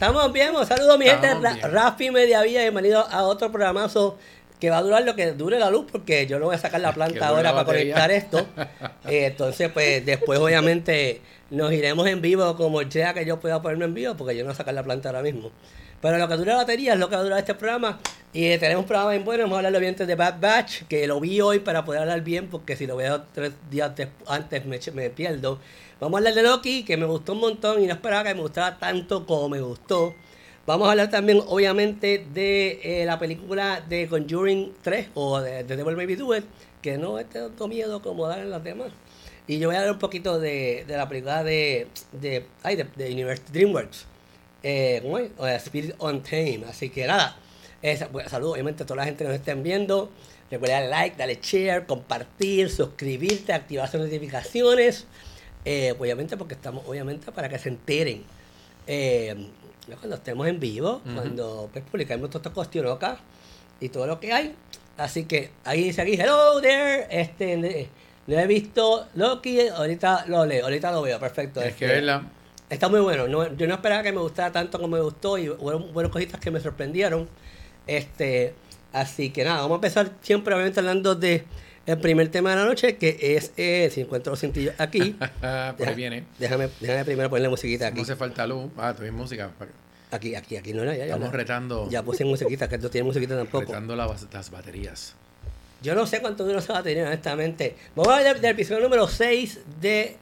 Estamos bien, saludos mi gente, Rafi Mediavilla, bienvenido a otro programazo que va a durar lo que dure la luz, porque yo no voy a sacar la planta ahora para conectar esto. Eh, entonces, pues después obviamente nos iremos en vivo como sea que yo pueda ponerme en vivo, porque yo no voy a sacar la planta ahora mismo. Pero lo que dura la batería es lo que va a durar este programa. Y tenemos un programa bien bueno, vamos a hablar bien de Bad Batch, que lo vi hoy para poder hablar bien, porque si lo veo tres días antes me, me pierdo. Vamos a hablar de Loki, que me gustó un montón y no esperaba que me gustara tanto como me gustó. Vamos a hablar también, obviamente, de eh, la película de Conjuring 3 o de, de Devil Maybe Do It, que no es tanto miedo como dar en las demás. Y yo voy a hablar un poquito de, de la película de, de, ay, de, de Universal DreamWorks, eh, Spirit on Tame. Así que nada, pues, saludos obviamente a toda la gente que nos estén viendo. Recuerda darle like, darle share, compartir, suscribirte, activar sus notificaciones. Eh, obviamente porque estamos, obviamente, para que se enteren. Eh, cuando estemos en vivo, cuando pues, publicamos todas estas cuestiones acá y todo lo que hay. Así que ahí dice aquí, hello there, este, no he visto Loki, ahorita lo leo, ahorita lo veo, perfecto. Es este, que verla. Está muy bueno, yo no esperaba que me gustara tanto como me gustó y hubo buenas cositas que me sorprendieron. Este, así que nada, vamos a empezar siempre obviamente hablando de el primer tema de la noche, que es, eh, si encuentro los cintillos aquí. Por ahí viene. Déjame, déjame primero ponerle musiquita aquí. No hace falta luz. Ah, tuviste música. Aquí, aquí, aquí. No, no, ya, Estamos retando. Ya puse musiquita, que no tiene musiquita tampoco. Retando las baterías. Yo no sé cuánto dura esa batería, honestamente. Vamos a hablar del, episodio número 6 de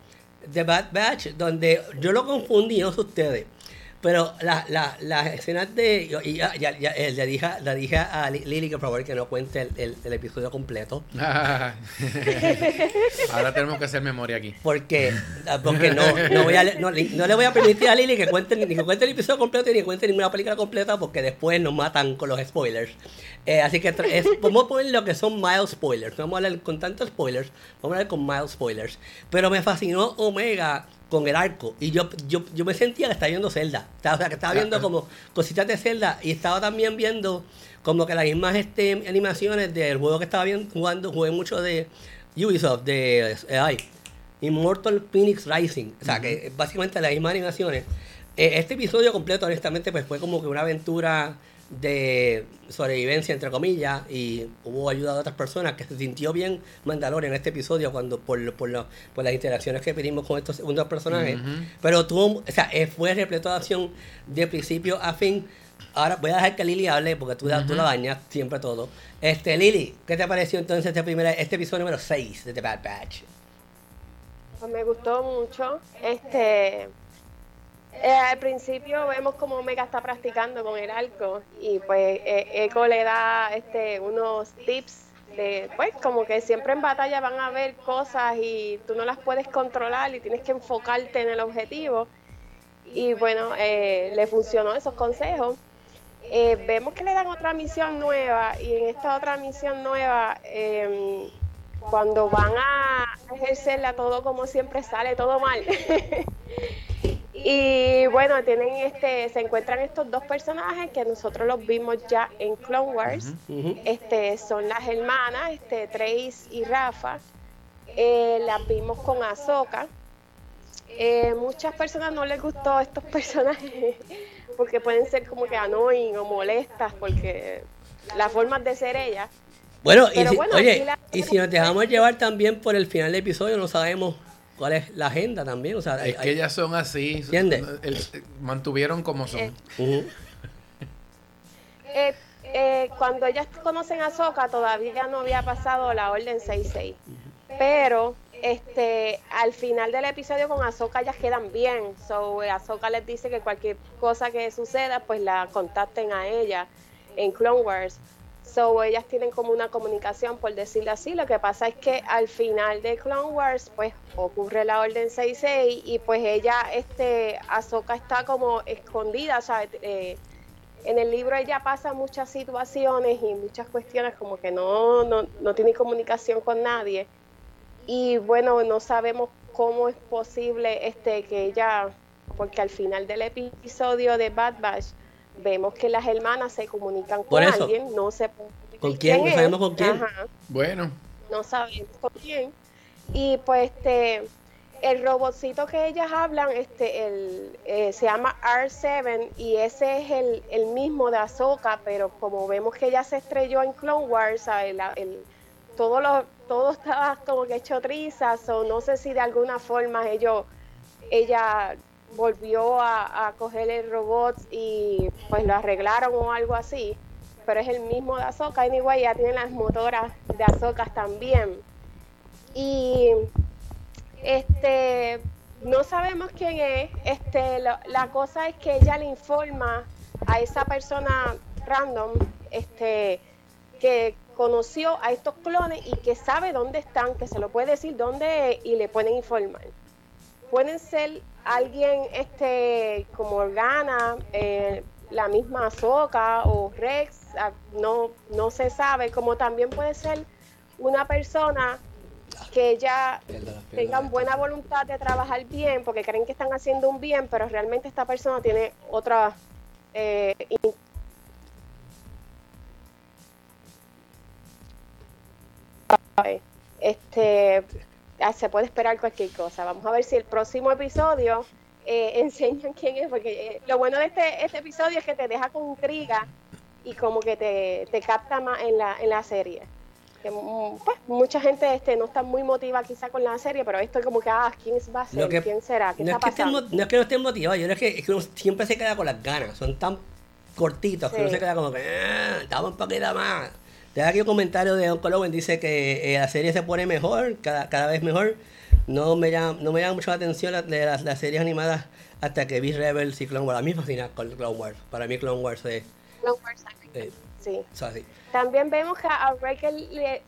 The Bad Batch, donde yo lo confundí, no sé ustedes. Pero las la, la escenas de. Y ya, ya, ya eh, le, dije, le dije a Lili que por favor que no cuente el, el, episodio completo. Ahora tenemos que hacer memoria aquí. Porque, ah, porque no, no, voy a, no, no, le voy a permitir a Lili que cuente, ni que cuente el episodio completo ni que cuente ninguna película completa porque después nos matan con los spoilers. Eh, así que es, vamos a poner lo que son mild spoilers. Vamos a hablar con tantos spoilers. Vamos a hablar con mild spoilers. Pero me fascinó Omega con el arco. Y yo, yo, yo me sentía que estaba viendo Zelda. O sea, que estaba viendo ah, como cositas de Zelda. Y estaba también viendo como que las mismas este, animaciones del juego que estaba viendo, jugando. Jugué mucho de Ubisoft, de eh, Immortal Phoenix Rising. O sea, que básicamente las mismas animaciones. Eh, este episodio completo, honestamente, pues fue como que una aventura de sobrevivencia, entre comillas, y hubo ayuda de otras personas que se sintió bien Mandalorian en este episodio cuando por, por, por las interacciones que pedimos con estos segundos personajes. Pero tuvo, o sea, eh, fue repleto de acción de principio a fin. Ahora voy a dejar que Lili hable porque tú, tú la dañas siempre todo. Este, Lili, ¿qué te pareció entonces este, primer, este episodio número 6 de The Bad Batch? Pues me gustó mucho. Este eh, al principio vemos como Omega está practicando con el arco y pues eh, Echo le da este unos tips de pues como que siempre en batalla van a haber cosas y tú no las puedes controlar y tienes que enfocarte en el objetivo. Y bueno eh, le funcionó esos consejos. Vemos que le dan otra misión nueva y en esta otra misión nueva em, cuando van a ejercerla todo como siempre sale todo mal Y bueno, tienen este, se encuentran estos dos personajes que nosotros los vimos ya en Clone Wars. Este, son las hermanas, este, Trace y Rafa. Eh, las vimos con Ahsoka. Eh, muchas personas no les gustó estos personajes porque pueden ser como que annoying o molestas porque las formas de ser ellas. Bueno, y si, oye, y si nos dejamos llevar también por el final del episodio, no sabemos cuál es la agenda también. O sea, es que ellas son así. ¿Entiendes? mantuvieron como son. Eh, eh, eh, cuando ellas conocen a Soca todavía no había pasado la orden 6-6. Pero este al final del episodio con Azoka ellas quedan bien. So Azoka les dice que cualquier cosa que suceda, pues la contacten a ella en Clone Wars. So, ellas tienen como una comunicación, por decirlo así. Lo que pasa es que al final de Clone Wars, pues ocurre la Orden 66 y pues ella, este, Ahsoka está como escondida, o sea, eh, en el libro ella pasa muchas situaciones y muchas cuestiones como que no, no, no tiene comunicación con nadie. Y bueno, no sabemos cómo es posible este que ella, porque al final del episodio de Bad Batch, vemos que las hermanas se comunican con alguien, no sé con quién, no sabemos con quién. Bueno. No sabemos con quién. Y pues este el robotcito que ellas hablan, este, el, eh, se llama R7 y ese es el, el, mismo de Ahsoka, pero como vemos que ella se estrelló en Clone Wars, el, el, todo, lo, todo estaba como que hecho trizas, o no sé si de alguna forma ellos, ella volvió a, coger el robot y pues lo arreglaron o algo así, pero es el mismo de Ahsoka, anyway, ya tienen las motoras de Ahsoka también. Y este, no sabemos quién es. Este, la cosa es que ella le informa a esa persona random, este, que conoció a estos clones y que sabe dónde están, que se lo puede decir dónde y le pueden informar. Pueden ser alguien este, como Organa, eh, la misma Soca o Rex, ah, no, no se sabe, como también puede ser una persona que ella tengan buena voluntad de trabajar bien porque creen que están haciendo un bien, pero realmente esta persona tiene otra eh, este se puede esperar cualquier cosa. Vamos a ver si el próximo episodio eh, enseñan quién es, porque eh, lo bueno de este, este episodio es que te deja con intriga y como que te, te capta más en la, en la serie que mm, pues, mucha gente este, no está muy motivada quizá con la serie, pero esto es como que, ah, ¿quién va a ser? ¿Quién será? no, es que no es que no estén motivados, yo creo que, es que uno siempre se queda con las ganas, son tan cortitos que uno se queda como que, ah, dame un poquito más. Te aquí un comentario de Don Colowen, dice que eh, la serie se pone mejor, cada, cada vez mejor. No me llama, no me llama mucho la atención la, las, series animadas hasta que vi Rebels y Clone Wars. A mí me fascina con Clone Wars. Para mí Clone Wars es... Clone Wars, eh, sí. así. También vemos que a Breaker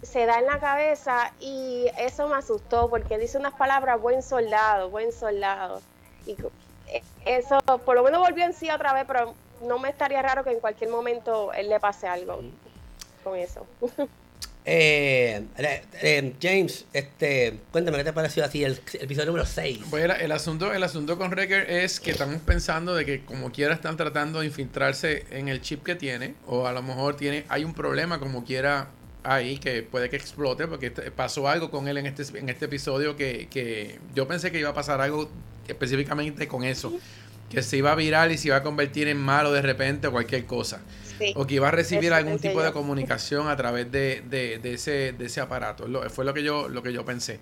se da en la cabeza y eso me asustó porque dice unas palabras buen soldado, buen soldado. Y eso por lo menos volvió en sí otra vez, pero no me estaría raro que en cualquier momento él le pase algo con eso. Eh, eh, James, este, cuéntame qué te pareció así el, episodio número 6. Pues el, asunto, el asunto con Wrecker es que estamos pensando de que como quiera están tratando de infiltrarse en el chip que tiene, o a lo mejor tiene, hay un problema como quiera ahí que puede que explote, porque este, pasó algo con él en este, en este episodio que, que yo pensé que iba a pasar algo específicamente con eso, que se iba a virar y se iba a convertir en malo de repente o cualquier cosa o que iba a recibir algún tipo de comunicación a través de, ese, de ese aparato. fue lo que yo, lo que yo pensé.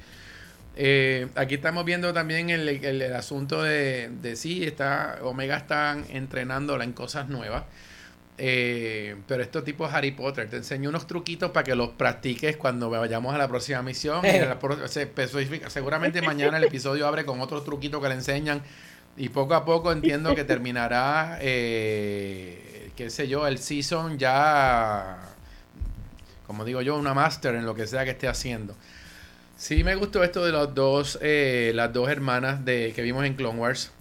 Eh, aquí estamos viendo también el, el, asunto de, de sí, está, Omega están entrenándola en cosas nuevas. Eh, pero esto tipo Harry Potter, te enseño unos truquitos para que los practiques cuando vayamos a la próxima misión. seguramente mañana el episodio abre con otros truquitos que le enseñan y poco a poco entiendo que terminará eh, qué sé yo, el season ya, como digo yo, una master en lo que sea que esté haciendo. Sí me gustó esto de los dos, eh, las dos hermanas de, que vimos en Clone Wars.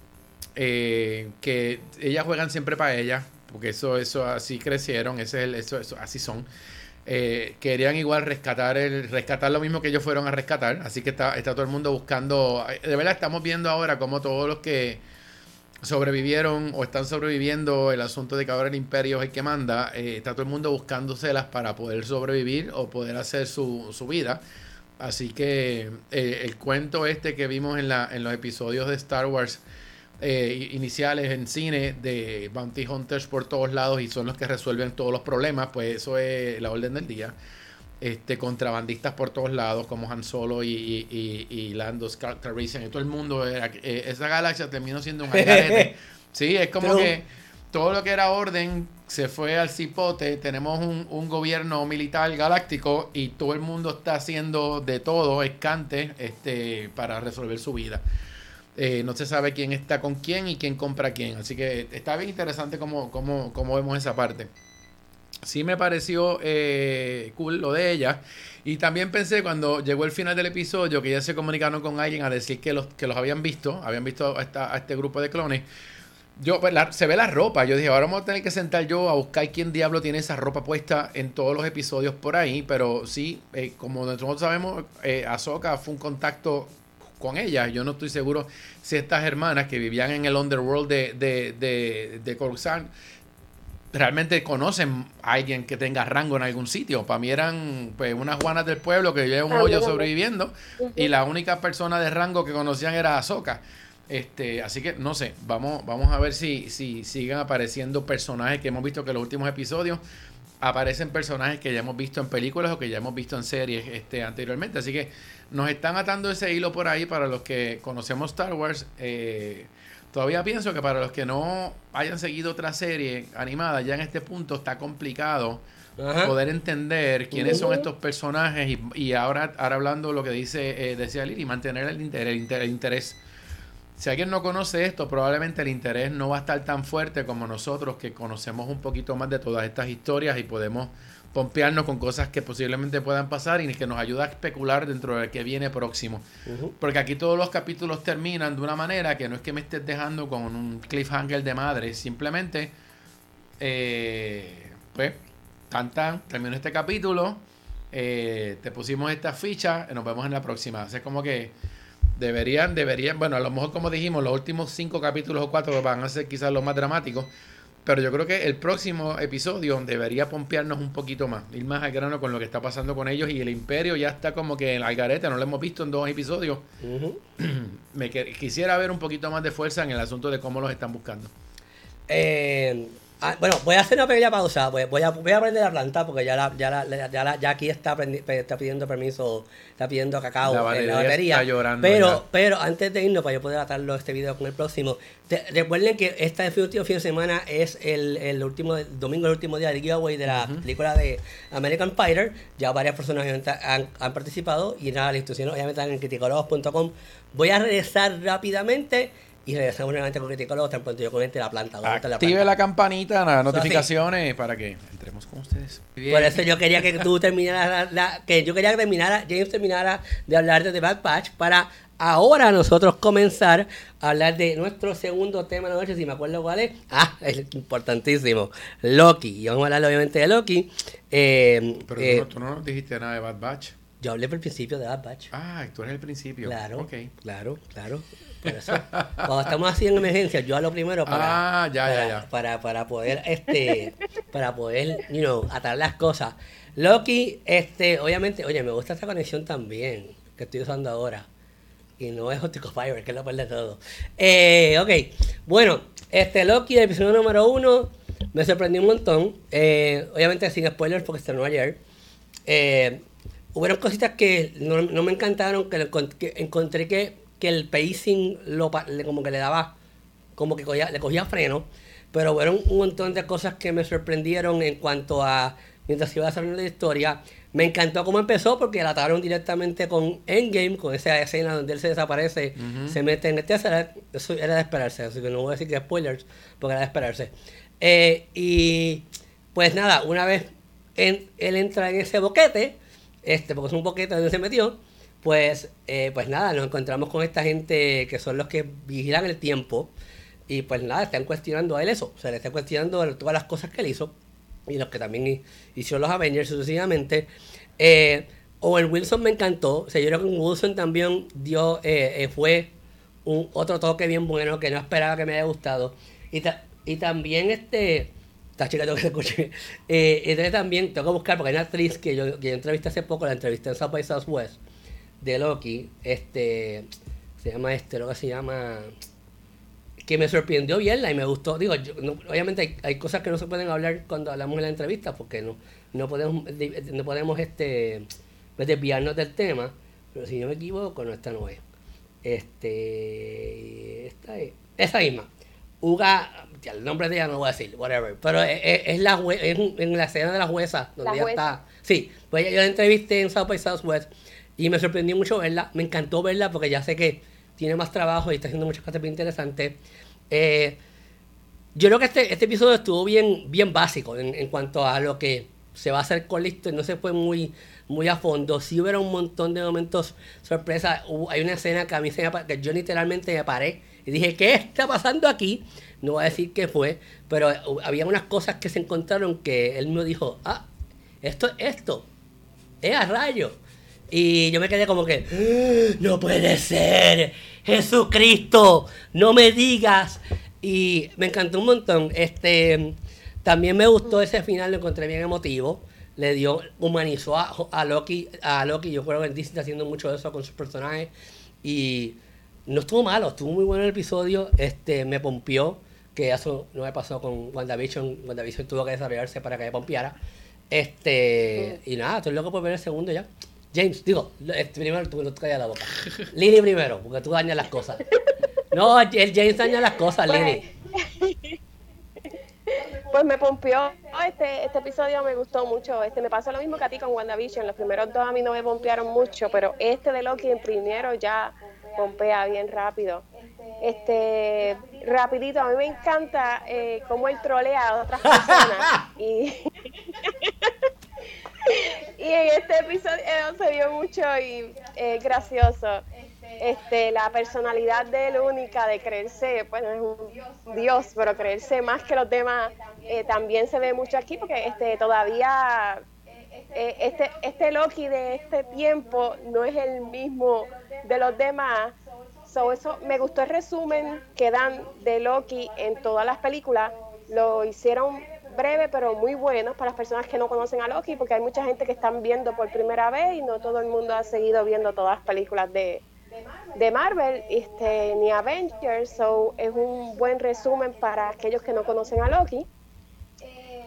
Eh, que ellas juegan siempre para ellas, porque eso, eso así crecieron, ese es el, eso, eso, así son. Eh, querían igual rescatar el, rescatar lo mismo que ellos fueron a rescatar, así que está, está todo el mundo buscando, de verdad estamos viendo ahora como todos los que sobrevivieron o están sobreviviendo el asunto de que ahora el imperio es el que manda, eh, está todo el mundo buscándoselas para poder sobrevivir o poder hacer su, su vida. Así que eh, el cuento este que vimos en, la, en los episodios de Star Wars eh, iniciales en cine de Bounty Hunters por todos lados y son los que resuelven todos los problemas, pues eso es la orden del día este, contrabandistas por todos lados, como Han Solo y, y, y, Lando Calrissian y todo el mundo. Eh, esa galaxia terminó siendo un algarete. sí, es como que todo lo que era orden se fue al cipote. Tenemos un, un, gobierno militar galáctico y todo el mundo está haciendo de todo, escante, este, para resolver su vida. Eh, no se sabe quién está con quién y quién compra quién. Así que está bien interesante cómo, cómo, cómo vemos esa parte sí me pareció eh, cool lo de ella. Y también pensé cuando llegó el final del episodio que ya se comunicaron con alguien a decir que los, que los habían visto, habían visto a, esta, este grupo de clones. Yo, pues, se ve la ropa. Yo dije, ahora vamos a tener que sentar yo a buscar quién diablo tiene esa ropa puesta en todos los episodios por ahí. Pero sí, eh, como nosotros sabemos, eh, Ahsoka fue un contacto con ella. Yo no estoy seguro si estas hermanas que vivían en el underworld de, de, de, de Coruscant realmente conocen a alguien que tenga rango en algún sitio. Para mí eran pues unas Juanas del pueblo que vivían un hoyo sobreviviendo y la única persona de rango que conocían era Ahsoka. Este, así que no sé, vamos, vamos a ver si, si siguen apareciendo personajes que hemos visto que en los últimos episodios aparecen personajes que ya hemos visto en películas o que ya hemos visto en series este, anteriormente. Así que nos están atando ese hilo por ahí para los que conocemos Star Wars. Eh, todavía pienso que para los que no hayan seguido otra serie animada, ya en este punto está complicado poder entender quiénes son estos personajes y, ahora, ahora hablando lo que dice, eh, decía Lili, mantener el, el interés. Si alguien no conoce esto, probablemente el interés no va a estar tan fuerte como nosotros que conocemos un poquito más de todas estas historias y podemos pompearnos con cosas que posiblemente puedan pasar y que nos ayuda a especular dentro de que viene próximo. Porque aquí todos los capítulos terminan de una manera que no es que me estés dejando con un cliffhanger de madre, simplemente, eh, pues, tan tan, terminó este capítulo, eh, te pusimos esta ficha, y nos vemos en la próxima. es como que Deberían, deberían, bueno, a lo mejor como dijimos, los últimos cinco capítulos o cuatro van a ser quizás los más dramáticos, pero yo creo que el próximo episodio debería pompearnos un poquito más, ir más al grano con lo que está pasando con ellos y el imperio ya está como que en la gareta, no lo hemos visto en dos episodios. Me quisiera ver un poquito más de fuerza en el asunto de cómo los están buscando. Eh, Ah, bueno, voy a hacer una pequeña pausa. Voy, a, voy a aprender a plantar porque ya la, ya la, ya, ya aquí está, está pidiendo permiso, está pidiendo cacao en la batería. Está llorando pero, pero antes de irnos, para yo poder atarlo este video con el próximo, recuerden que este último fin de semana es el, el último domingo, el último día de giveaway de la película de American Fighter. Ya varias personas han, han participado y nada, las instrucciones obviamente están en criticologos.com. Voy a regresar rápidamente y regresamos nuevamente con Criticólogos tan pronto yo comente la planta. Active la, campanita, las notificaciones para que entremos con ustedes. Por eso yo quería que tú terminaras, la, que yo quería que terminara, James terminara de hablar de The Bad Patch para ahora nosotros comenzar a hablar de nuestro segundo tema de la noche, si me acuerdo cuál es. Ah, es importantísimo. Loki. Y vamos a hablar obviamente de Loki. Eh, Pero tú, no, eh, tú no nos dijiste nada de Bad Batch. Yo hablé por el principio de Bad Batch. Ah, tú eres el principio. Claro, okay. claro, claro. Cuando estamos así en emergencia, yo lo primero para, ah, ya, ya, ya. para, para poder, este, para poder, you know, atar las cosas. Loki, este, obviamente, oye, me gusta esta conexión también que estoy usando ahora. Y no es Optical Fiber, que es lo peor de todo. Eh, ok, bueno, este Loki, el episodio número uno, me sorprendió un montón. Eh, obviamente sin spoilers porque estrenó ayer. Eh, hubieron cositas que no, no me encantaron, que, que encontré que que el pacing lo, como que le daba, como que le cogía freno, pero fueron un montón de cosas que me sorprendieron en cuanto a, mientras iba a hacer la historia, me encantó cómo empezó porque la ataron directamente con Endgame, con esa escena donde él se desaparece, se mete en este eso era de esperarse, así que no voy a decir que spoilers, porque era de esperarse. Eh, y pues nada, una vez él entra en ese boquete, este, porque es un boquete donde se metió, pues, eh, pues nada, nos encontramos con esta gente que son los que vigilan el tiempo. Y pues nada, están cuestionando a él eso. O sea, le están cuestionando todas las cosas que él hizo. Y los que también hicieron los Avengers sucesivamente. Eh, Owen Wilson me encantó. O sea, yo creo que Wilson también dio, eh, eh, fue un otro toque bien bueno que no esperaba que me haya gustado. Y, y también este. Esta chica tengo que escuchar. Eh, entonces también tengo que buscar, porque hay una actriz que yo, que yo entrevisté hace poco, la entrevisté en South by Southwest de Loki, este, se llama este, lo que se llama, que me sorprendió bien y me gustó. Digo, obviamente hay, cosas que no se pueden hablar cuando hablamos en la entrevista porque no, no podemos, no podemos este, desviarnos del tema, pero si no me equivoco, no, esta no es. Este, esta es, esa misma. Uga, el nombre de ella no voy a decir, whatever, pero es, la en la escena de la jueza, donde ella está. Sí, pues yo la entrevisté en South by Southwest y me sorprendió mucho verla, me encantó verla porque ya sé que tiene más trabajo y está haciendo muchas cosas bien interesantes. Eh, yo creo que este, este episodio estuvo bien, bien básico en, cuanto a lo que se va a hacer con la historia, no se fue muy, muy a fondo. Sí hubo un montón de momentos sorpresa. hay una escena que a mí se me que yo literalmente me paré y dije, ¿qué está pasando aquí? No voy a decir qué fue, pero había unas cosas que se encontraron que él me dijo, ah, esto, esto, es a rayo. Y yo me quedé como que, ¡Ah! no puede ser, Jesucristo, no me digas. Y me encantó un montón. Este, También me gustó ese final, lo encontré bien emotivo. Le dio, humanizó a, Loki, a Loki. Yo creo que Disney está haciendo mucho eso con sus personajes. Y no estuvo malo, estuvo muy bueno el episodio. Este, me pompió, que eso no me pasó con WandaVision. WandaVision tuvo que desarrollarse para que me pompiara. Este, y nada, estoy loco por ver el segundo ya. James, digo, este, primero tú no te callas la boca. Lili primero, porque tú dañas las cosas. No, el James daña las cosas, Lili. Pues me pompeó este, este episodio, me gustó mucho. Este me pasó lo mismo que a ti con WandaVision. Los primeros dos a mí no me pompearon mucho, pero este de Loki en primero ya pompea bien rápido. Este, rapidito, a mí me encanta eh, cómo él trolea a otras personas. y, y en este episodio eh, se vio mucho y es gracioso este, la personalidad de él única, de creerse, pues es un dios, pero creerse más que los demás, eh, también se ve mucho aquí porque este, todavía eh, este, este Loki de este tiempo no es el mismo de los demás. So, eso me gustó el resumen que dan de Loki en todas las películas. Lo hicieron breve pero muy bueno para las personas que no conocen a Loki, porque hay mucha gente que están viendo por primera vez y no todo el mundo ha seguido viendo todas las películas de, de Marvel este, ni Avengers, so es un buen resumen para aquellos que no conocen a Loki.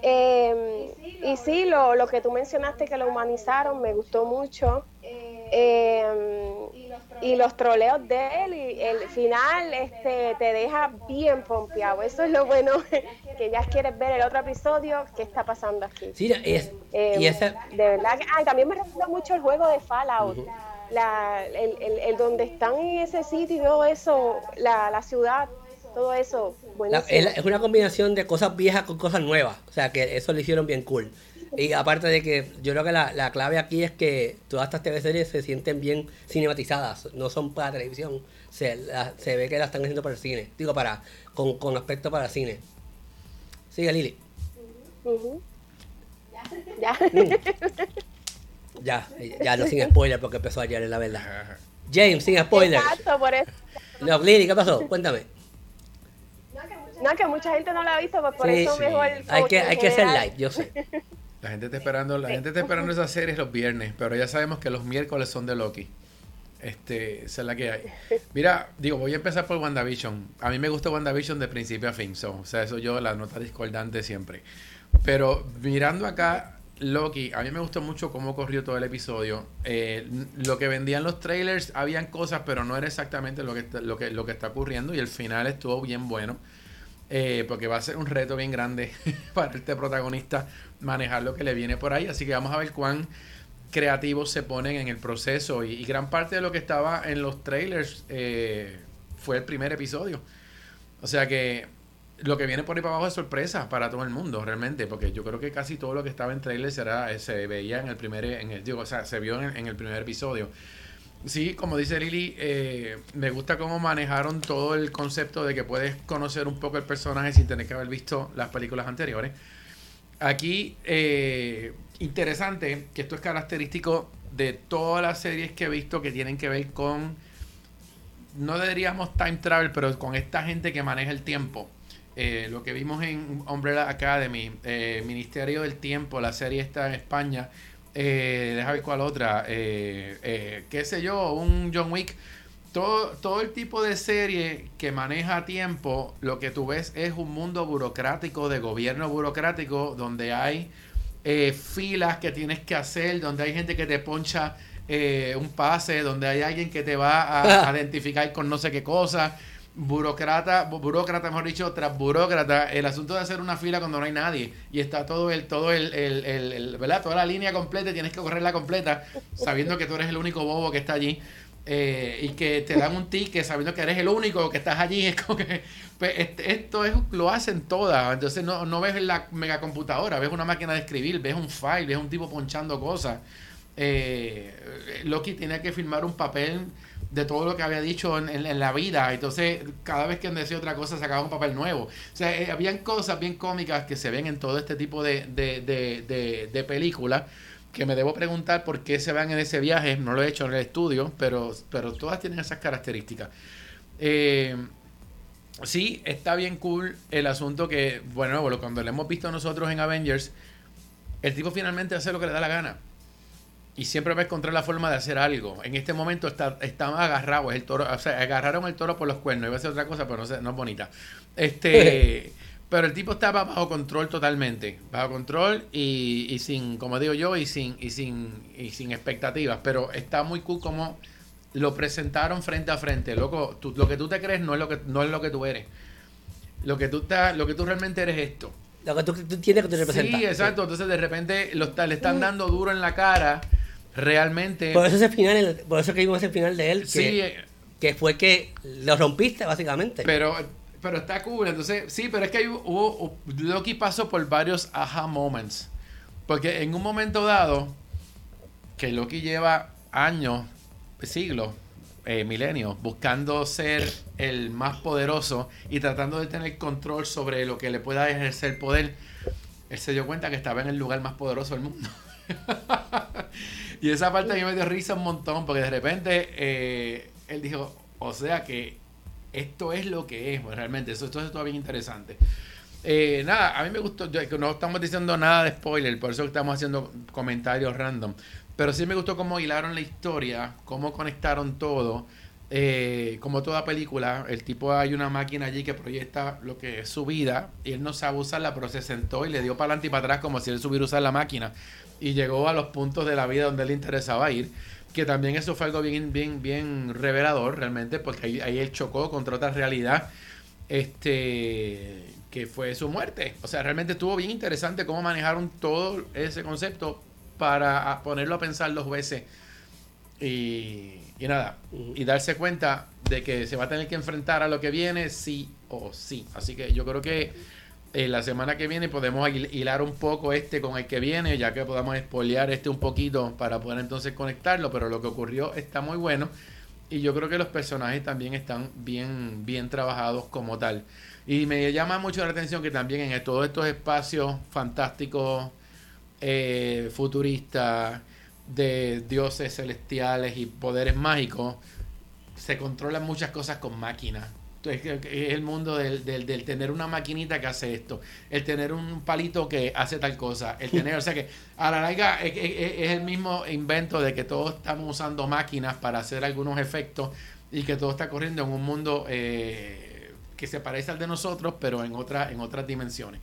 Em, y sí, lo, lo, que tú mencionaste que lo humanizaron me gustó mucho. Em, y los troleos de él y el final este te deja bien pompeado. Eso es lo bueno que ya quieres ver el otro episodio que está pasando aquí. Sí, es, y em, De verdad que también me recuerda mucho el juego de Fallout la, el, el, donde están en ese sitio y todo eso, la, la ciudad, todo eso. es, una combinación de cosas viejas con cosas nuevas. O sea, que eso lo hicieron bien cool. Y aparte de que yo creo que la, la clave aquí es que todas estas TV series se sienten bien cinematizadas, no son para televisión. Se, se ve que las están haciendo para el cine, digo, para con, con aspecto para el cine. Sigue Lili. Ya. Mm. Ya, ya no sin spoiler porque empezó ayer, la verdad. James, sin spoiler. Exacto, por eso. No, Lili, ¿qué pasó? Cuéntame. No, que mucha gente no la ha visto, pues por eso mejor. Hay que, hay que hacer live, yo sé. La gente está esperando, la gente está esperando esas series los viernes, pero ya sabemos que los miércoles son de Loki. Este, esa es la que hay. Mira, digo, voy a empezar por WandaVision. A mí me gusta WandaVision de principio a fin, o sea, eso yo la nota discordante siempre. Pero mirando acá, Loki, a mí me gustó mucho cómo corrió todo el episodio. Eh, lo que vendían los trailers, habían cosas, pero no era exactamente lo que, lo que, lo que está ocurriendo. Y el final estuvo bien bueno. Eh, porque va a ser un reto bien grande para este protagonista manejar lo que le viene por ahí. Así que vamos a ver cuán creativos se ponen en el proceso. Y, gran parte de lo que estaba en los trailers eh, fue el primer episodio. O sea que lo que viene por ahí para abajo es sorpresa para todo el mundo, realmente, porque yo creo que casi todo lo que estaba en trailer será, se veía en el primer, en el, digo, o sea, se vio en, el primer episodio. Sí, como dice Lili, eh, me gusta cómo manejaron todo el concepto de que puedes conocer un poco el personaje sin tener que haber visto las películas anteriores. Aquí, eh, interesante, que esto es característico de todas las series que he visto que tienen que ver con, no diríamos time travel, pero con esta gente que maneja el tiempo eh, lo que vimos en Umbrella Academy, eh, Ministerio del Tiempo, la serie está en España, eh, déjame ver cuál otra, eh, qué sé yo, un John Wick. Todo, todo el tipo de serie que maneja tiempo, lo que tú ves es un mundo burocrático, de gobierno burocrático, donde hay filas que tienes que hacer, donde hay gente que te poncha un pase, donde hay alguien que te va a identificar con no sé qué cosa burócrata, burócrata, mejor dicho, tras burócrata, el asunto de hacer una fila cuando no hay nadie y está todo el, todo el, el, el, ¿verdad? Toda la línea completa y tienes que correrla completa sabiendo que tú eres el único bobo que está allí. Eh, y que te dan un ticket sabiendo que eres el único que estás allí, es como que pues, esto es, lo hacen todas, entonces no, no ves la megacomputadora, ves una máquina de escribir, ves un file, ves un tipo ponchando cosas. Eh, Loki tenía que firmar un papel de todo lo que había dicho en, la vida. Entonces, cada vez que decía otra cosa, sacaba un papel nuevo. O sea, eh, habían cosas bien cómicas que se ven en todo este tipo de, de, películas que me debo preguntar por qué se van en ese viaje. No lo he hecho en el estudio, pero, pero todas tienen esas características. Eh, sí, está bien cool el asunto que, bueno, cuando lo hemos visto nosotros en Avengers, el tipo finalmente hace lo que le da la gana. Y siempre va a encontrar la forma de hacer algo. En este momento está, está agarrado, es el toro, o sea, agarraron el toro por los cuernos. Iba a ser otra cosa, pero no, sé, no es bonita. Este, pero el tipo estaba bajo control totalmente. Bajo control y, y, sin, como digo yo, y sin, y sin, y sin expectativas. Pero está muy cool como lo presentaron frente a frente. Loco, lo que tú te crees no es lo que, no es lo que tú eres. Lo que tú, estás, lo que tú realmente eres esto. Lo que tú, tienes que te representar. Sí, exacto. Entonces de repente lo, le están dando duro en la cara. Realmente. Por eso ese final, por eso que vimos ese final de él. Que, sí. Eh, que fue que lo rompiste, básicamente. Pero, pero está cool. Entonces, sí, pero es que hubo, Loki pasó por varios aha moments. Porque en un momento dado, que Loki lleva años siglos, eh, milenios, buscando ser el más poderoso y tratando de tener control sobre lo que le pueda ejercer poder, él se dio cuenta que estaba en el lugar más poderoso del mundo. y esa parte a mí me dio risa un montón, porque de repente eh, él dijo, o sea que esto es lo que es, pues, realmente, eso, esto es todo bien interesante. Eh, nada, a mí me gustó, no estamos diciendo nada de spoiler, por eso estamos haciendo comentarios random. Pero sí me gustó cómo hilaron la historia, cómo conectaron todo. Eh, como toda película, el tipo hay una máquina allí que proyecta lo que es su vida y él no sabe usarla, pero se sentó y le dio para adelante y para atrás como si él subiera a usar la máquina y llegó a los puntos de la vida donde le interesaba ir. Que también eso fue algo bien, bien, bien revelador realmente, porque ahí, ahí él chocó contra otra realidad. Este que fue su muerte. O sea, realmente estuvo bien interesante cómo manejaron todo ese concepto para ponerlo a pensar dos veces y, nada, y darse cuenta de que se va a tener que enfrentar a lo que viene sí o sí. Así que yo creo que eh, la semana que viene podemos hilar un poco este con el que viene, ya que podamos espolear este un poquito para poder entonces conectarlo, pero lo que ocurrió está muy bueno y yo creo que los personajes también están bien, bien trabajados como tal. Y me llama mucho la atención que también en todos estos espacios fantásticos eh, futurista de dioses celestiales y poderes mágicos, se controlan muchas cosas con máquinas. Es el mundo del, del, tener una maquinita que hace esto, el tener un palito que hace tal cosa, el tener, o sea que a la larga es, el mismo invento de que todos estamos usando máquinas para hacer algunos efectos y que todo está corriendo en un mundo eh, que se parece al de nosotros, pero en, otra, en otras dimensiones.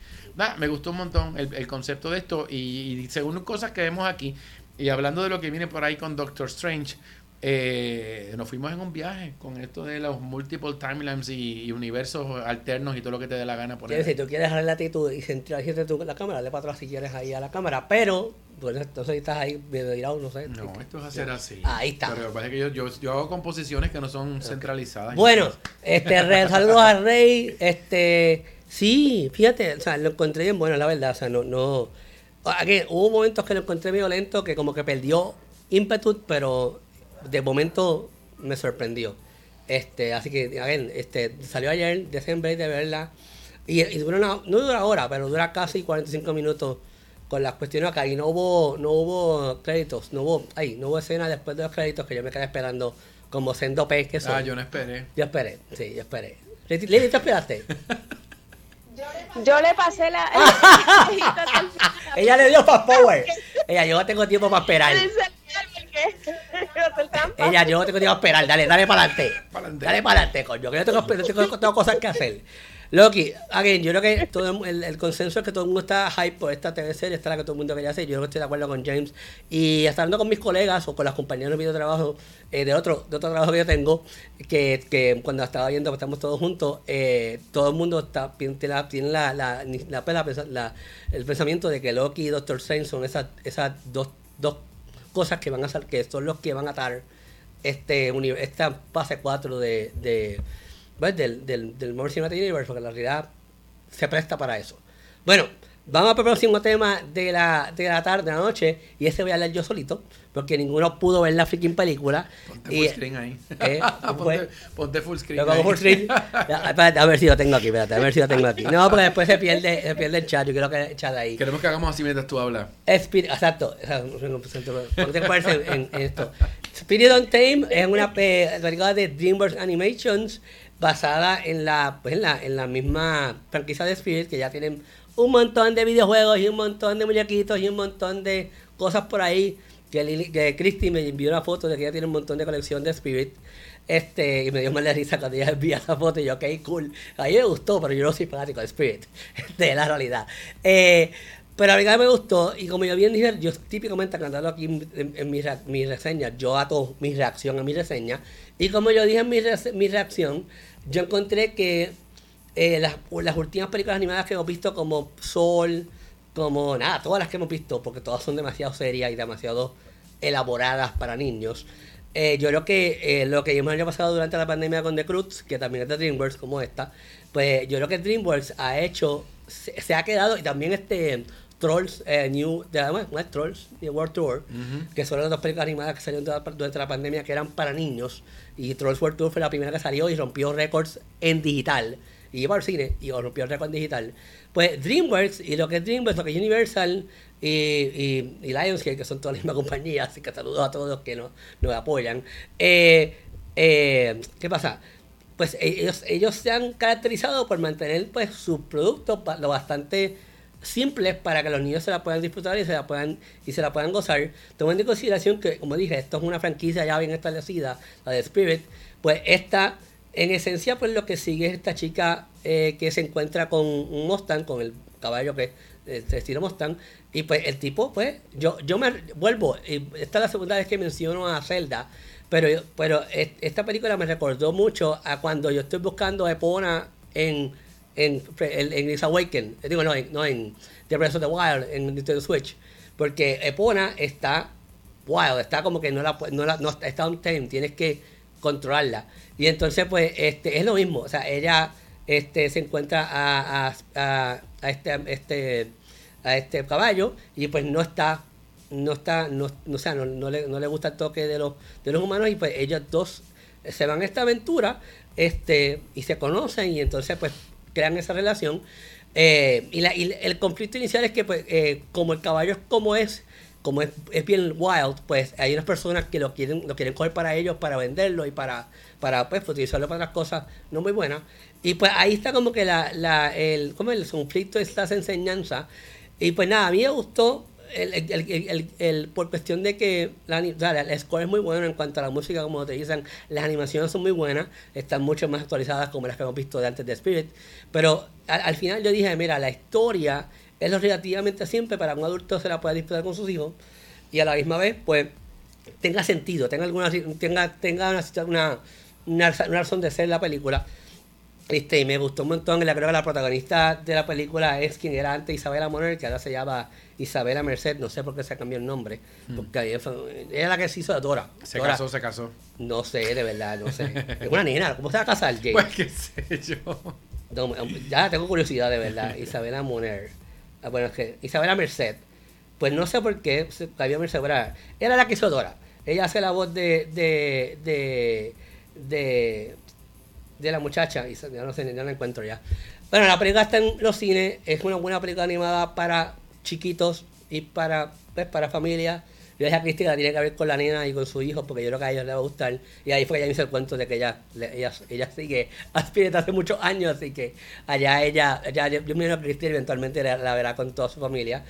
me gustó un montón el, concepto de esto y, según cosas que vemos aquí, y hablando de lo que viene por ahí con Doctor Strange, eh, nos fuimos en un viaje con esto de los multiple timelines y, universos alternos y todo lo que te dé la gana poner. Si tú quieres la actitud y centralizarte tú la cámara, le para atrás si quieres ahí a la cámara, pero bueno, entonces estás ahí medio no sé. No, esto es hacer así. Ahí está. Pero lo que yo, yo, yo, hago composiciones que no son centralizadas. Bueno, este, saludos a Rey. Este, sí, fíjate, o sea, lo encontré bien bueno, la verdad. O sea, no, no. Aquí, hubo momentos que lo encontré violento, que como que perdió ímpetu, pero de momento me sorprendió. Este, así que, again, este, salió ayer, de de verla. Y, y dura una, no dura hora, pero dura casi 45 minutos con las cuestiones acá y no hubo no hubo créditos, no hubo ay, no hubo escena después de los créditos que yo me quedé esperando como siendo pez que son. Ah, yo no esperé. Yo esperé, sí, yo esperé. Lili, ¿te esperaste? Yo le pasé la. Ella le dio fast power. Ella, yo no tengo tiempo para esperar. Ella, yo no tengo tiempo para esperar. Dale, dale para adelante. Dale para adelante, coño. Que yo tengo, tengo, tengo cosas que hacer. Loki, again, yo creo que todo el, consenso es que todo el mundo está hype por esta TV serie, esta es la que todo el mundo quería hacer. Yo estoy de acuerdo con James. Y hasta hablando con mis colegas o con las compañeras de trabajo eh, de otro de otro trabajo que yo tengo, que, que cuando estaba viendo que estamos todos juntos, eh, todo el mundo está, tiene, la, tiene la, la, la, el pensamiento de que Loki y Doctor Strange son esas, esas dos, dos cosas que van a hacer, que son los que van a atar este, esta fase 4 de pues, del, del, del Marvel Cinematic Universe, porque la realidad se presta para eso. Bueno, vamos a el próximo tema de la, de la tarde, de la noche, y ese voy a leer yo solito, porque ninguno pudo ver la freaking película. Ponte full screen ahí. ¿eh? ponte, ponte, full screen. Full screen. a ver si lo tengo aquí, espérate, a ver si lo tengo aquí. No, porque después se pierde, se pierde el chat, yo quiero que el chat ahí. Queremos que hagamos así mientras tú hablas. exacto, ponte en, en esto. Spirit on Tame es una película de DreamWorks Animations basada en la, pues en la, en la misma franquicia de Spirit, que ya tienen un montón de videojuegos y un montón de muñequitos y un montón de cosas por ahí. Que, que Christy me envió una foto de que ella tiene un montón de colección de Spirit. Este, y me dio más la risa cuando ella envía esa foto y yo, ok, cool. A mí me gustó, pero yo no soy fanático de Spirit. de la realidad. Eh, pero a mí me gustó, y como yo bien dije, yo típicamente cantando aquí en, mi, reseña, yo ato mi reacción a mi reseña, y como yo dije en mi, mi reacción, yo encontré que eh, las, las, últimas películas animadas que hemos visto, como Sol, como nada, todas las que hemos visto, porque todas son demasiado serias y demasiado elaboradas para niños, eh, yo creo que eh, lo que hemos pasado durante la pandemia con The Cruz, que también es de DreamWorks como esta, pues yo creo que DreamWorks ha hecho, se, ha quedado, y también este Trolls eh, New, de, no es Trolls, New World Tour, que son las dos películas animadas que salieron durante la pandemia que eran para niños. Y Trolls World Tour fue la primera que salió y rompió récords en digital. Y iba al cine y rompió récords en digital. Pues DreamWorks y lo que es DreamWorks, lo que es Universal y, y, y Lionsgate, que son todas las mismas compañías, así que saludos a todos los que nos, nos apoyan. Eh, eh, ¿Qué pasa? Pues ellos, ellos se han caracterizado por mantener pues sus productos lo bastante simples para que los niños se la puedan disfrutar y se la puedan y se la puedan gozar. Tomando en consideración que, como dije, esto es una franquicia ya bien establecida, la de Spirit, pues esta, en esencia, pues lo que sigue es esta chica eh, que se encuentra con un Mustang, con el caballo que se estilo Mustang, y pues el tipo, pues, yo, yo me vuelvo, y esta es la segunda vez que menciono a Zelda, pero, pero esta película me recordó mucho a cuando yo estoy buscando a Epona en en, en, en Awaken, eh, digo, no, en, no en The Breath of the Wild, en Nintendo Switch, porque Epona está wild, está como que no la, no la no, está un time, tienes que controlarla. Y entonces, pues, este, es lo mismo, o sea, ella este, se encuentra a, a, a, este, este, a este caballo y pues no está no está no, o sea, no, no, le, no le gusta el toque de los de los humanos y pues ellos dos se van a esta aventura este y se conocen y entonces pues crean esa relación. Eh, y, el conflicto inicial es que, pues, eh, como el caballo es como es, como es, bien wild, pues hay unas personas que lo quieren, lo quieren coger para ellos, para venderlo y para, para pues, utilizarlo para otras cosas no muy buenas. Y pues ahí está como que la, la, el, como el conflicto, esta enseñanza. Y pues nada, a mí me gustó el, el, el, por cuestión de que la, el score es muy bueno en cuanto a la música, como te dicen, las animaciones son muy buenas, están mucho más actualizadas como las que hemos visto de antes de Spirit, pero al, final yo dije, mira, la historia es lo relativamente simple para un adulto se la pueda disfrutar con sus hijos y a la misma vez, pues, tenga sentido, tenga alguna tenga, tenga una, una, una razón de ser la película. Este, y me gustó un montón. Creo que la protagonista de la película es quien era antes Isabela Moner, que ahora se llama Isabela Merced, no sé por qué se cambió el nombre, hmm. porque ella, era la que se hizo de Dora. Se casó, se casó. No sé, de verdad, no sé. Es una nena, ¿cómo se va a casar, Jay? Pues qué sé yo. ya tengo curiosidad, de verdad. Isabela Moner. Ah, bueno, es que Isabela Merced. Pues no sé por qué se cambió Merced. Era la que hizo Dora. Ella hace la voz de, de, de, de, de la muchacha, y ya no sé, ya la encuentro ya. Bueno, la película está en los cines, es una buena película animada para chiquitos y para, pues, para familias. Yo dije a Cristina tiene que ver con la nena y con su hijo porque yo creo que a ellos les va a gustar. Y ahí fue que ella hizo el cuento de que ella, ella, ella sigue Spirit hace muchos años, así que allá ella, ya yo, me imagino que eventualmente la, verá con toda su familia.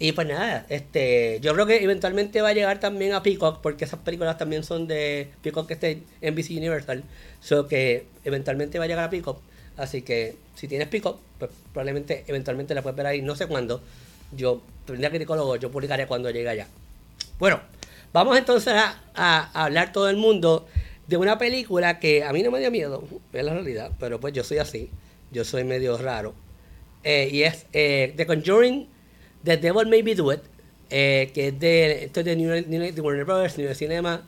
Y pues nada, este, yo creo que eventualmente va a llegar también a Peacock, porque esas películas también son de Peacock en NBC Universal. So que eventualmente va a llegar a Peacock. Así que si tienes Peacock, pues probablemente eventualmente la puedes ver ahí, no sé cuándo yo tendría criticólogo, yo publicaré cuando llegue allá. Bueno, vamos entonces a, hablar todo el mundo de una película que a mí no me dio miedo, es la realidad, pero pues yo soy así, yo soy medio raro. Eh, y es eh, The Conjuring, The Devil May Be Do It, eh, que es de, esto es de, New, New, Warner Brothers, New Cinema.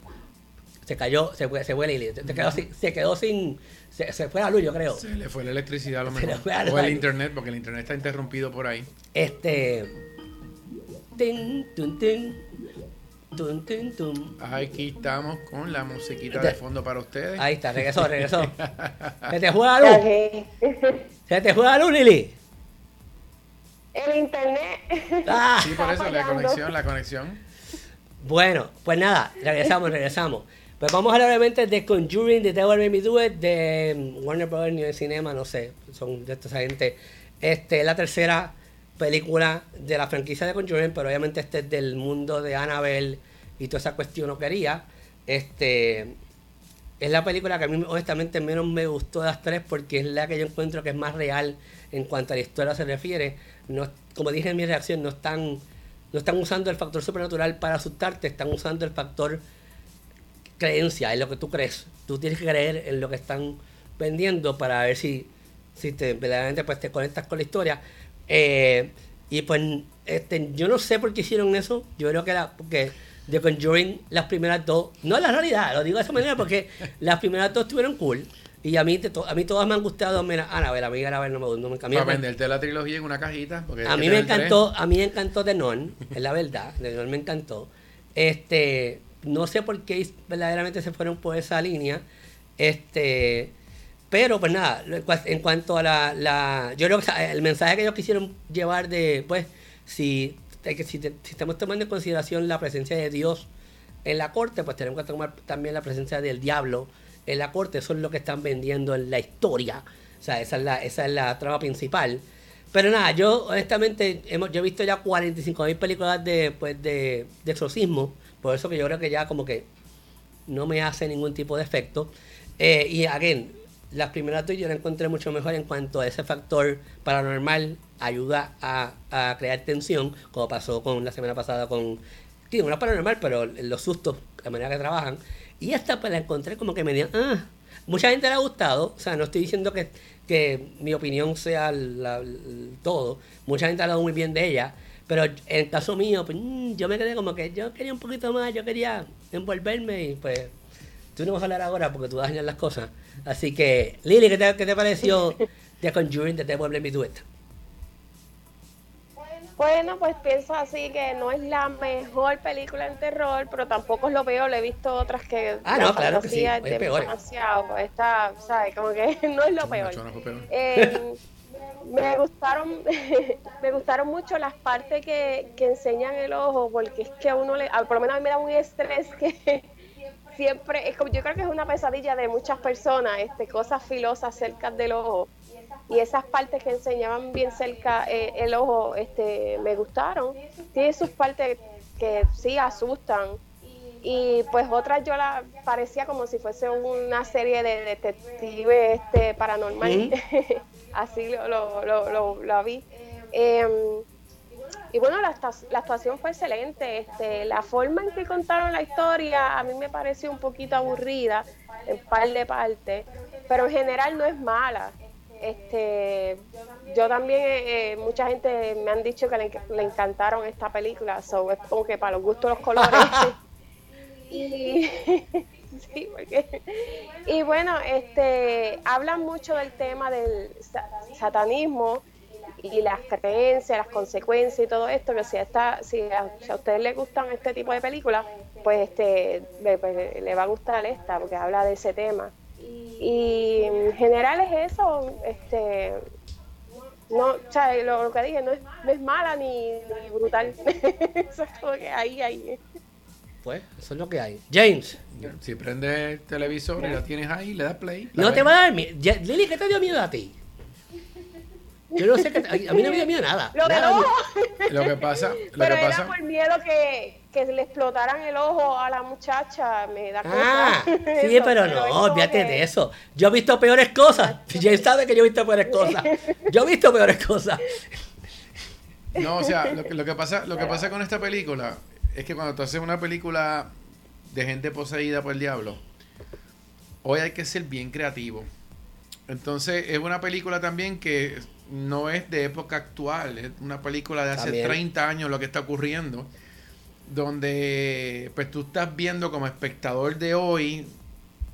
Se cayó, se fue, se fue Lili, se quedó, sin, se quedó sin, se, fue la luz, yo creo. Se le fue la electricidad a lo mejor. O el internet, porque el internet está interrumpido por ahí. Este. Aquí estamos con la musiquita de fondo para ustedes. Ahí está, regresó, regresó. ¿Se te fue la luz? ¿Se te fue la luz, Lili? El internet. Ah. Sí, por eso, la conexión, la conexión. Bueno, pues nada, regresamos, regresamos. Pues vamos a hablar obviamente de Conjuring, de Devil Me Do It, de Warner Brothers New Cinema, no sé, son de esta gente. Este, la tercera película de la franquicia de Conjuring, pero obviamente este es del mundo de Annabelle y toda esa cuestión no quería. Este, es la película que a mí honestamente menos me gustó de las tres porque es la que yo encuentro que es más real en cuanto a la historia se refiere. No, como dije en mi reacción, no están, no están usando el factor supernatural para asustarte, están usando el factor creencia, en lo que tú crees. Tú tienes que creer en lo que están vendiendo para ver si, si te, verdaderamente pues, te conectas con la historia. Eh, y pues este, yo no sé por qué hicieron eso. Yo creo que era porque The Conjuring, las primeras dos, no la realidad, lo digo de esa manera porque las primeras dos estuvieron cool. Y a mí, a mí todas me han gustado. Mira, Ana, a mí ver, no me, no me cambió. Para venderte la trilogía en una cajita. Porque a mí me encantó, a mí me encantó The Non, es la verdad. The Non me encantó. Este, no sé por qué verdaderamente se fueron por esa línea. Este, pero pues nada, en cuanto a la, la yo creo que el mensaje que ellos quisieron llevar de, pues, si, que si, estamos tomando en consideración la presencia de Dios en la corte, pues tenemos que tomar también la presencia del diablo en la corte. Eso es lo que están vendiendo en la historia. O sea, esa es la, esa es la trama principal. Pero nada, yo honestamente, hemos, yo he visto ya 45 mil películas de, pues, de, de exorcismo por eso que yo creo que ya como que no me hace ningún tipo de efecto. Eh, y again, las primeras dos yo las encontré mucho mejor en cuanto a ese factor paranormal ayuda a, crear tensión, como pasó con la semana pasada con. Sí, no es paranormal, pero los sustos, la manera que trabajan. Y esta pues la encontré como que me dio. Ah, mucha gente le ha gustado, o sea, no estoy diciendo que, que mi opinión sea todo. Mucha gente ha hablado muy bien de ella. Pero en el caso mío, pues, mm, yo me quedé como que yo quería un poquito más, yo quería envolverme y pues tú no vas a hablar ahora porque tú vas a dañar las cosas. Así que, Lili, ¿qué te, qué te pareció The Conjuring de Devil Me Do It? Bueno, pues pienso así que no es la mejor película en terror, pero tampoco es lo peor. Le he visto otras que. Ah, no, claro que sí. Es peor. Demasiado, está, ¿sabes? Como que no es lo peor. Eh, me gustaron me gustaron mucho las partes que, enseñan el ojo porque es que a uno le por lo menos a mí me da un estrés que siempre es como yo creo que es una pesadilla de muchas personas este cosas filosas cerca del ojo y esas partes que enseñaban bien cerca eh, el ojo este me gustaron tiene sus partes que sí asustan y pues otras yo la parecía como si fuese una serie de detectives este paranormal así lo, lo, lo, lo vi. Em, y bueno, la, la, actuación fue excelente. Este, la forma en que contaron la historia a mí me pareció un poquito aburrida en par de partes, pero en general no es mala. Este, yo también, eh, eh, mucha gente me han dicho que le, encantaron esta película, so, es como que para los gustos los colores. y, sí, porque, y bueno, este, hablan mucho del tema del satanismo y las creencias, las consecuencias y todo esto, que si, está, si, a, ustedes les gustan este tipo de películas, pues este pues, le va a gustar esta, porque habla de ese tema. Y en general es eso, este no, o sea, lo, que dije no es, no es mala ni, brutal. eso es como que ahí, ahí. Pues, eso es lo que hay. James. Si prendes el televisor y lo tienes ahí, le das play. No te va a dar miedo. Lili, ¿qué te dio miedo a ti? Yo no sé, que, a mí no me dio miedo nada. Lo, nada. lo que pasa, lo Pero que era por miedo que, que le explotaran el ojo a la muchacha, me da Ah, sí, pero no, olvídate de eso. Yo he visto peores cosas. James sabe que yo he visto peores cosas. Yo he visto peores cosas. No, o sea, lo que, lo que pasa, lo que pasa con esta película es que cuando tú haces una película de gente poseída por el diablo, hoy hay que ser bien creativo. Entonces, es una película también que no es de época actual, es una película de hace 30 años lo que está ocurriendo, donde pues tú estás viendo como espectador de hoy,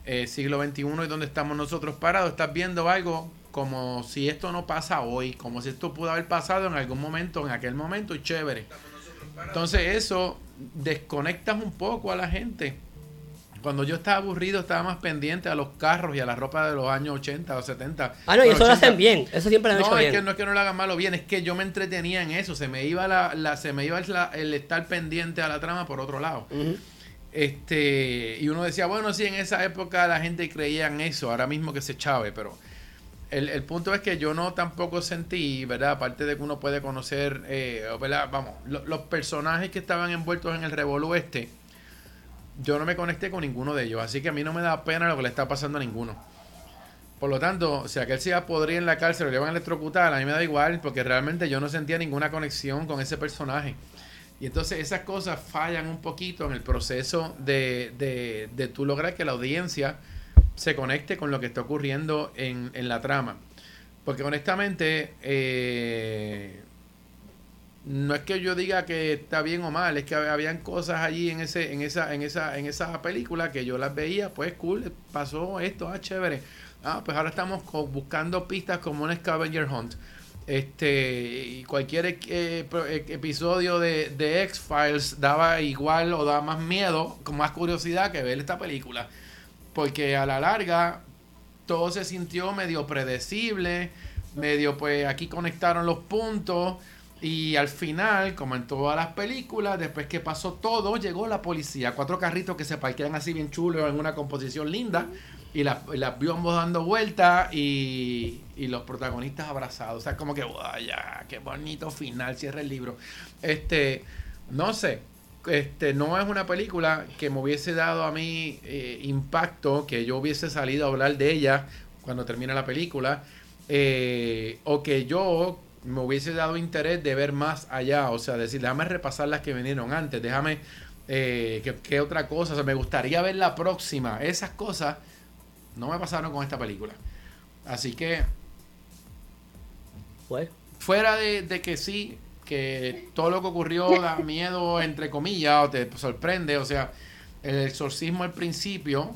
eh, siglo XXI y donde estamos nosotros parados, estás viendo algo como si esto no pasa hoy, como si esto pudo haber pasado en algún momento, en aquel momento, y chévere. Entonces eso desconectas un poco a la gente. Cuando yo estaba aburrido, estaba más pendiente a los carros y a la ropa de los años 80 o 70. Ah, no, y eso lo hacen bien. Eso siempre lo han no, hecho es Que no es que no lo hagan malo bien, es que yo me entretenía en eso. Se me iba la, se me iba el estar pendiente a la trama por otro lado. Este, y uno decía, bueno, sí, en esa época la gente creía en eso, ahora mismo que se chave, pero el, punto es que yo no tampoco sentí, ¿verdad? Aparte de que uno puede conocer, eh, ¿verdad? Vamos, los personajes que estaban envueltos en el revolú este, yo no me conecté con ninguno de ellos, así que a mí no me da pena lo que le está pasando a ninguno. Por lo tanto, si aquel se iba a podrir en la cárcel o le iban a electrocutar, a mí me da igual, porque realmente yo no sentía ninguna conexión con ese personaje. Y entonces esas cosas fallan un poquito en el proceso de, de, de tú lograr que la audiencia se conecte con lo que está ocurriendo en, en la trama. Porque honestamente, eh, no es que yo diga que está bien o mal, es que habían cosas allí en ese, en esa, en esa, en esa película que yo las veía, pues cool, pasó esto, ah, chévere. Ah, pues ahora estamos buscando pistas como un scavenger hunt. Este, y cualquier eh, eh, episodio de, de X-Files daba igual o daba más miedo, con más curiosidad que ver esta película. Porque a la larga todo se sintió medio predecible, medio pues aquí conectaron los puntos y al final, como en todas las películas, después que pasó todo, llegó la policía, cuatro carritos que se parquean así bien chulos en una composición linda y las, las vimos dando vueltas y, los protagonistas abrazados. O sea, como que, vaya, qué bonito final, cierra el libro. Este, no sé, este, no es una película que me hubiese dado a mí eh, impacto, que yo hubiese salido a hablar de ella cuando termina la película, eh, o que yo me hubiese dado interés de ver más allá, o sea, decir, déjame repasar las que vinieron antes, déjame, eh, ¿qué, otra cosa? O sea, me gustaría ver la próxima. Esas cosas no me pasaron con esta película. Así que. Pues. Fuera de, que sí, que todo lo que ocurrió da miedo, entre comillas, o te sorprende. O sea, el exorcismo al principio,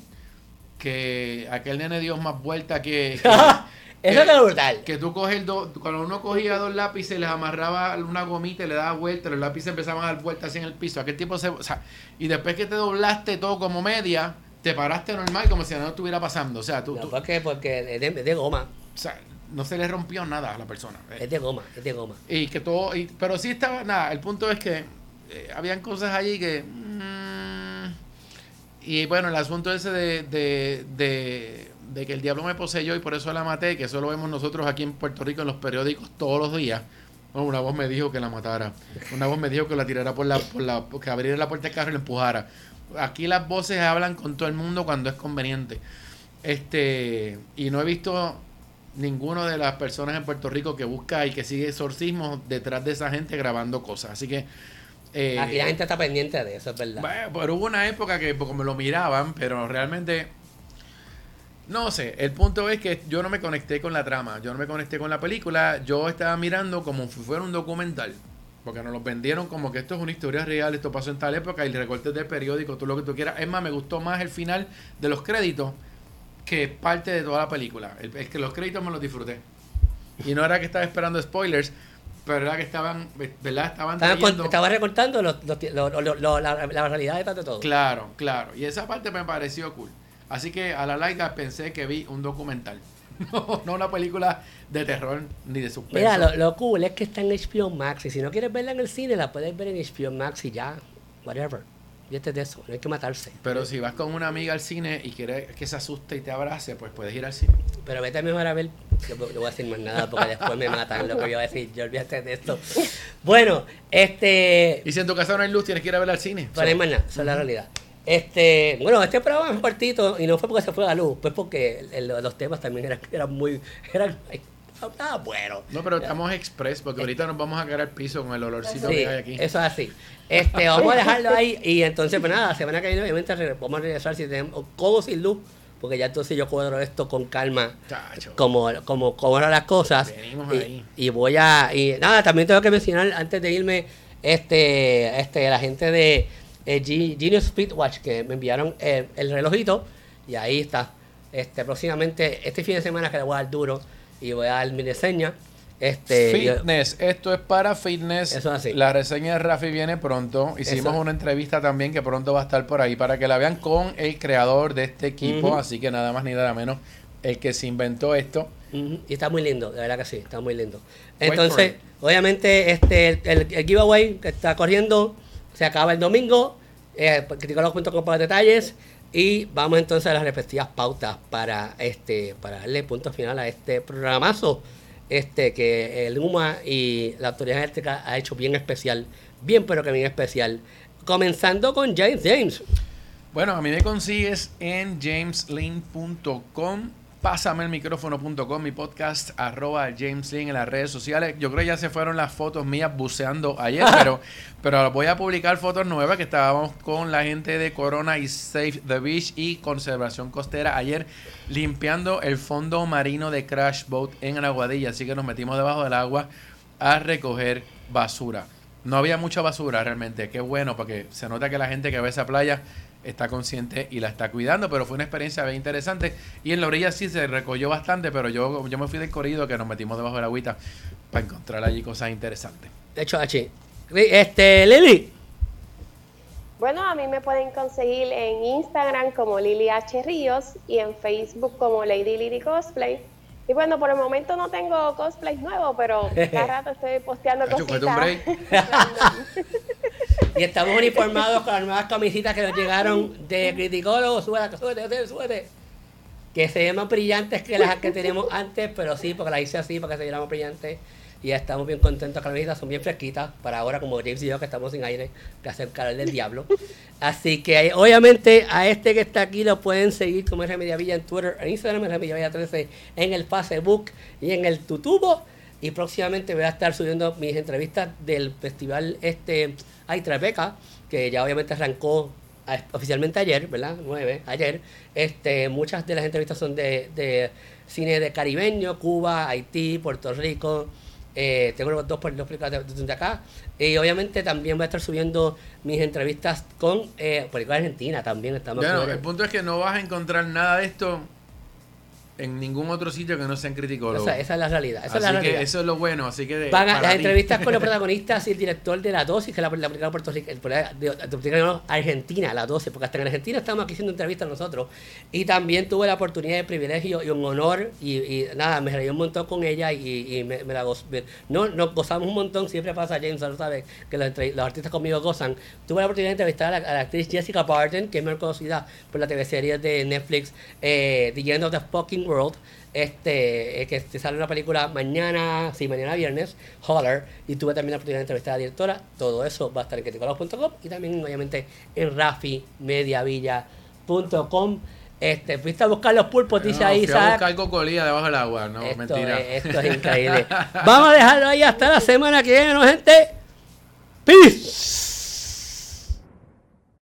que aquel nene dio más vuelta que. Eso es brutal. Que tú coges dos, cuando uno cogía dos lápices, les amarraba una gomita y le daba vuelta, los lápices empezaban a dar vueltas así en el piso. Aquel tipo se. O sea, y después que te doblaste todo como media, te paraste normal como si nada estuviera pasando. O sea, tú. No, ¿Por qué? Porque es de, goma. O sea, no se le rompió nada a la persona. Es de goma, es de goma. Y que todo. Y, pero sí estaba. Nada, el punto es que eh, habían cosas allí que. Mm, y bueno, el asunto ese de, de, de, de, que el diablo me poseyó y por eso la maté, que eso lo vemos nosotros aquí en Puerto Rico en los periódicos todos los días. una voz me dijo que la matara. Una voz me dijo que la tirara por la, por la, que abriera la puerta del carro y la empujara aquí las voces hablan con todo el mundo cuando es conveniente. Este, y no he visto ninguno de las personas en Puerto Rico que busca y que sigue exorcismos detrás de esa gente grabando cosas. Así que. Eh, aquí la gente está pendiente de eso, es verdad. Bueno, pero hubo una época que como me lo miraban, pero realmente. No sé, el punto es que yo no me conecté con la trama, yo no me conecté con la película, yo estaba mirando como si fuera un documental. Porque nos lo vendieron como que esto es una historia real, esto pasó en tal época y recortes del periódico, todo lo que tú quieras. Es más, me gustó más el final de los créditos que parte de toda la película. Es que los créditos me los disfruté. Y no era que estaba esperando spoilers, pero era que estaban, ¿verdad? Estaban Estaba recortando la, realidad de todo. Claro, claro. Y esa parte me pareció cool. Así que a la larga pensé que vi un documental. No, no una película de terror ni de suspenso. Mira, lo, lo, cool es que está en HBO Max. Y si no quieres verla en el cine, la puedes ver en HBO Max y ya. Whatever. Fíjate de eso, no hay que matarse. Pero si vas con una amiga al cine y quieres que se asuste y te abrace, pues puedes ir al cine. Pero vete mejor a ver. Yo no voy a decir más nada porque después me matan lo que yo voy a decir. Yo olvídate de esto. Bueno, este. Y si en tu casa no hay luz, tienes que ir a ver al cine. Pero no hay más nada, esa es la realidad. Este, bueno, este programa es un partito y no fue porque se fue a la luz, pues porque los temas también eran, eran muy, eran, ah, bueno. No, pero estamos express porque ahorita nos vamos a caer al piso con el olorcito que hay aquí. Eso es así. Este, vamos a dejarlo ahí y entonces, pues nada, semana que viene obviamente vamos a regresar si tenemos codo sin luz, porque ya entonces yo cuadro esto con calma, como, como, como eran las cosas. Venimos y, ahí. y voy a, y nada, también tengo que mencionar antes de irme, este, este, la gente de eh, Genius Speedwatch que me enviaron eh, el relojito y ahí está. Este, próximamente, este fin de semana que le voy a dar duro y voy a dar mi reseña. Este, fitness, esto es para fitness. Eso así. La reseña de Rafi viene pronto. Hicimos una entrevista también que pronto va a estar por ahí para que la vean con el creador de este equipo. Así que nada más ni nada menos el que se inventó esto. Y está muy lindo, de verdad que sí, está muy lindo. Entonces, obviamente, este el, el giveaway que está corriendo se acaba el domingo. Eh, criticólogos.com para detalles. Y vamos entonces a las respectivas pautas para este para darle punto final a este programazo este que el UMA y la Autoridad Eléctrica ha hecho bien especial, bien pero que bien especial. Comenzando con James James. Bueno, a mí me consigues en jameslin.com Pásame el micrófono.com, mi podcast, arroba James Lin en las redes sociales. Yo creo que ya se fueron las fotos mías buceando ayer, pero, pero voy a publicar fotos nuevas que estábamos con la gente de Corona y Save the Beach y Conservación Costera ayer limpiando el fondo marino de Crash Boat en Aguadilla. Así que nos metimos debajo del agua a recoger basura. No había mucha basura realmente, qué bueno, porque se nota que la gente que ve esa playa está consciente y la está cuidando, pero fue una experiencia bien interesante. Y en la orilla sí se recogió bastante, pero yo, yo me fui del corrido que nos metimos debajo de la agüita para encontrar allí cosas interesantes. De hecho, H. Este, Lili. Bueno, a mí me pueden conseguir en Instagram como Lili H. Ríos y en Facebook como Lady Lili Cosplay. Y bueno, por el momento no tengo cosplays nuevos, pero cada rato estoy posteando cositas. y estamos uniformados con las nuevas camisitas que nos llegaron de criticólogos. Súbete, súbete, súbete. Que se ven más brillantes que las que tenemos antes, pero sí, porque las hice así, para que se vieran más brillantes. Y estamos bien contentos con las camisetas, son bien fresquitas para ahora, como James y yo, que estamos sin aire, que hace el del diablo. Así que, obviamente, a este que está aquí lo pueden seguir como Villa en Twitter, en Instagram, Villa 13 en el Facebook y en el Tutubo. Y próximamente voy a estar subiendo mis entrevistas del festival este Ay Tribeca, que ya obviamente arrancó oficialmente ayer, ¿verdad? 9, ayer. Este, muchas de las entrevistas son de cine de caribeño, Cuba, Haití, Puerto Rico, eh, tengo los dos por los de acá. Y obviamente también voy a estar subiendo mis entrevistas con eh, Argentina también. Estamos bueno, el punto es que no vas a encontrar nada de esto en ningún otro sitio que no sean criticólogos. Esa, esa es la realidad. Esa así es la que eso es lo bueno. Así que las entrevistas con los protagonistas y el director de la dosis, que es la, la película Puerto Rico, de, Argentina, la 12, porque hasta en Argentina estamos aquí haciendo entrevistas nosotros. Y también tuve la oportunidad de privilegio y un honor, y, nada, me reí un montón con ella y, me, la goz, no, nos gozamos un montón, siempre pasa James, lo sabes, que los, artistas conmigo gozan. Tuve la oportunidad de entrevistar a la, actriz Jessica Barton, que es muy conocida por la TV serie de Netflix, eh, The End of the Fucking World, este, eh, que te sale una película mañana, sí, mañana viernes, Holler, y tuve también la oportunidad de entrevistar a la directora. Todo eso va a estar en criticologos.com y también, obviamente, en rafimediavilla.com. Este, fuiste a buscar los pulpos, dice ahí, a buscar cocolía debajo del agua, no, mentira. esto es increíble. Vamos a dejarlo ahí hasta la semana que viene, ¿no, gente? Peace.